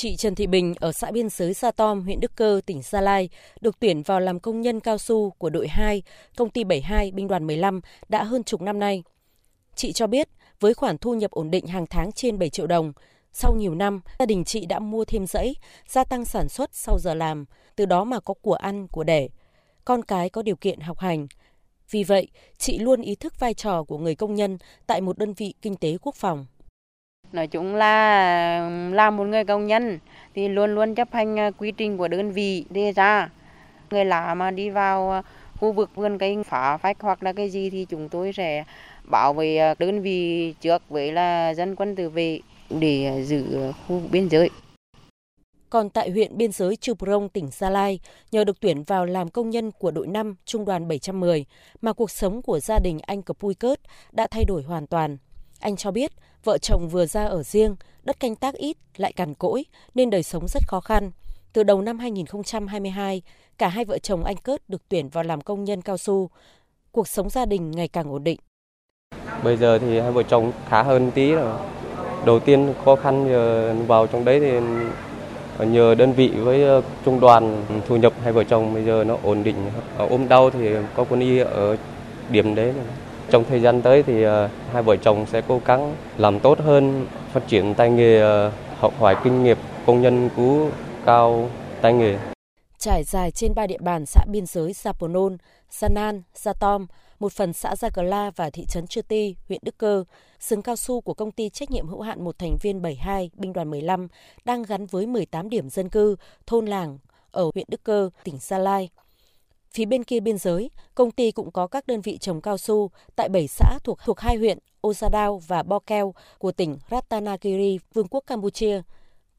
Chị Trần Thị Bình ở xã biên giới Sa Tom, huyện Đức Cơ, tỉnh Gia Lai được tuyển vào làm công nhân cao su của đội 2, công ty 72, binh đoàn 15 đã hơn chục năm nay. Chị cho biết, với khoản thu nhập ổn định hàng tháng trên 7 triệu đồng, sau nhiều năm, gia đình chị đã mua thêm dãy, gia tăng sản xuất sau giờ làm, từ đó mà có của ăn, của đẻ. Con cái có điều kiện học hành. Vì vậy, chị luôn ý thức vai trò của người công nhân tại một đơn vị kinh tế quốc phòng. Nói chung là làm một người công nhân thì luôn luôn chấp hành à, quy trình của đơn vị đề ra. Người lạ mà đi vào à, khu vực vườn cây phá phách hoặc là cái gì thì chúng tôi sẽ bảo vệ à, đơn vị trước với là dân quân tự vệ để giữ khu biên giới. Còn tại huyện biên giới Chư Prong, tỉnh Gia Lai, nhờ được tuyển vào làm công nhân của đội 5 Trung đoàn 710, mà cuộc sống của gia đình anh Cập Pui Cớt đã thay đổi hoàn toàn. Anh cho biết, vợ chồng vừa ra ở riêng, đất canh tác ít, lại cằn cỗi, nên đời sống rất khó khăn. Từ đầu năm 2022, cả hai vợ chồng anh Cớt được tuyển vào làm công nhân cao su. Cuộc sống gia đình ngày càng ổn định. Bây giờ thì hai vợ chồng khá hơn tí rồi. Đầu tiên khó khăn giờ vào trong đấy thì nhờ đơn vị với ờ, trung đoàn thu nhập hai vợ chồng bây giờ nó ổn định. Ờ, ở ôm đau thì có quân y ở điểm đấy. Trong thời gian tới thì ờ, hai vợ chồng sẽ cố gắng làm tốt hơn, phát triển tay nghề, ờ, học hỏi kinh nghiệm công nhân cứu cao tay nghề. Trải dài trên ba địa bàn xã biên giới Saponon, Sanan, Satom, một phần xã Gia Cờ La và thị trấn Chư Ti, huyện Đức Cơ, sừng cao su của công ty trách nhiệm hữu hạn một thành viên 72, binh đoàn 15 đang gắn với 18 điểm dân cư, thôn làng ở huyện Đức Cơ, tỉnh Gia Lai. Phía bên kia biên giới, công ty cũng có các đơn vị trồng cao su tại 7 xã thuộc thuộc hai huyện Osadao và Bokeo của tỉnh Ratanakiri, Vương quốc Campuchia.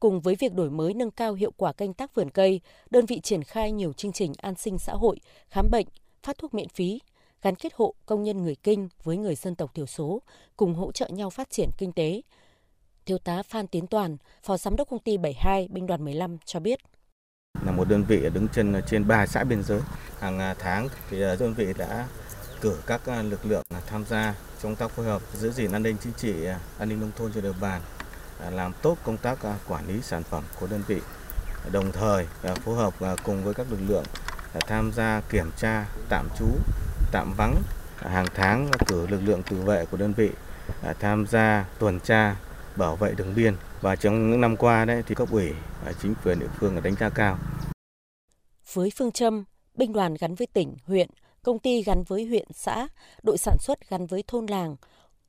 Cùng với việc đổi mới nâng cao hiệu quả canh tác vườn cây, đơn vị triển khai nhiều chương trình an sinh xã hội, khám bệnh, phát thuốc miễn phí, gắn kết hộ công nhân người Kinh với người dân tộc thiểu số, cùng hỗ trợ nhau phát triển kinh tế. Thiếu tá Phan Tiến Toàn, Phó Giám đốc công ty 72, binh đoàn 15 cho biết là một đơn vị đứng chân trên ba xã biên giới. Hàng à, tháng thì à, đơn vị đã cử các à, lực lượng tham gia trong tác phối hợp giữ gìn an ninh chính trị, an ninh nông thôn trên địa bàn, làm tốt công tác quản lý sản phẩm của đơn vị. Đồng thời phối hợp cùng với các lực lượng tham gia kiểm tra tạm trú, tạm vắng hàng tháng cử lực lượng tự vệ của đơn vị tham gia tuần tra bảo vệ đường biên và trong những năm qua đấy thì cấp ủy và chính quyền địa phương đánh giá cao. Với phương châm binh đoàn gắn với tỉnh, huyện, công ty gắn với huyện, xã, đội sản xuất gắn với thôn làng,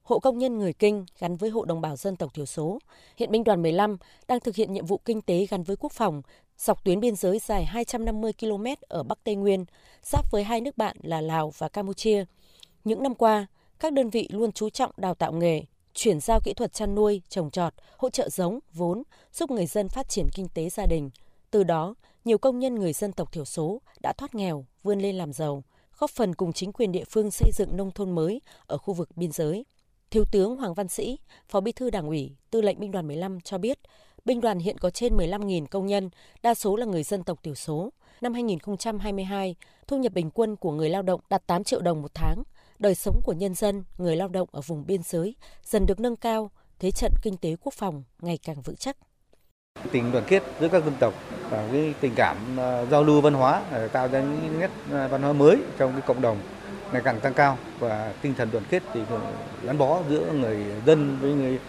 hộ công nhân người Kinh gắn với hộ đồng bào dân tộc thiểu số. Hiện binh đoàn 15 đang thực hiện nhiệm vụ kinh tế gắn với quốc phòng, dọc tuyến biên giới dài 250 km ở Bắc Tây Nguyên, giáp với hai nước bạn là Lào và Campuchia. Những năm qua, các đơn vị luôn chú trọng đào tạo nghề, chuyển giao kỹ thuật chăn nuôi, trồng trọt, hỗ trợ giống, vốn, giúp người dân phát triển kinh tế gia đình. Từ đó, nhiều công nhân người dân tộc thiểu số đã thoát nghèo, vươn lên làm giàu, góp phần cùng chính quyền địa phương xây dựng nông thôn mới ở khu vực biên giới. Thiếu tướng Hoàng Văn Sĩ, Phó Bí thư Đảng ủy, Tư lệnh Binh đoàn 15 cho biết, binh đoàn hiện có trên 15.000 công nhân, đa số là người dân tộc thiểu số. Năm 2022, thu nhập bình quân của người lao động đạt 8 triệu đồng một tháng, đời sống của nhân dân, người lao động ở vùng biên giới dần được nâng cao, thế trận kinh tế quốc phòng ngày càng vững chắc. Tình đoàn kết giữa các dân tộc và cái tình cảm à, giao lưu văn hóa à, tạo ra những nét à, văn hóa mới trong cái cộng đồng ngày càng tăng cao và tinh thần đoàn kết thì gắn bó giữa người dân với người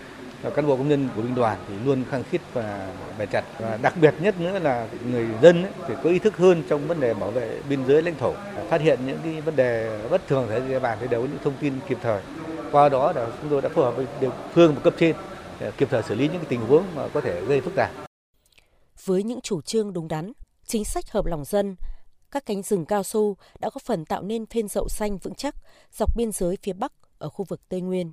cán bộ công nhân của binh đoàn thì luôn khăng khít và bền chặt và đặc biệt nhất nữa là người dân ấy, phải có ý thức hơn trong vấn đề bảo vệ biên giới lãnh thổ. Phát hiện những cái vấn đề bất thường tại địa bàn thì đều có những thông tin kịp thời. Qua đó là chúng tôi đã phối hợp với địa phương và cấp trên để kịp thời xử lý những cái tình huống mà có thể gây phức tạp. Với những chủ trương đúng đắn chính sách hợp lòng dân các cánh rừng cao su đã góp phần tạo nên phên dậu xanh vững chắc dọc biên giới phía Bắc ở khu vực Tây Nguyên.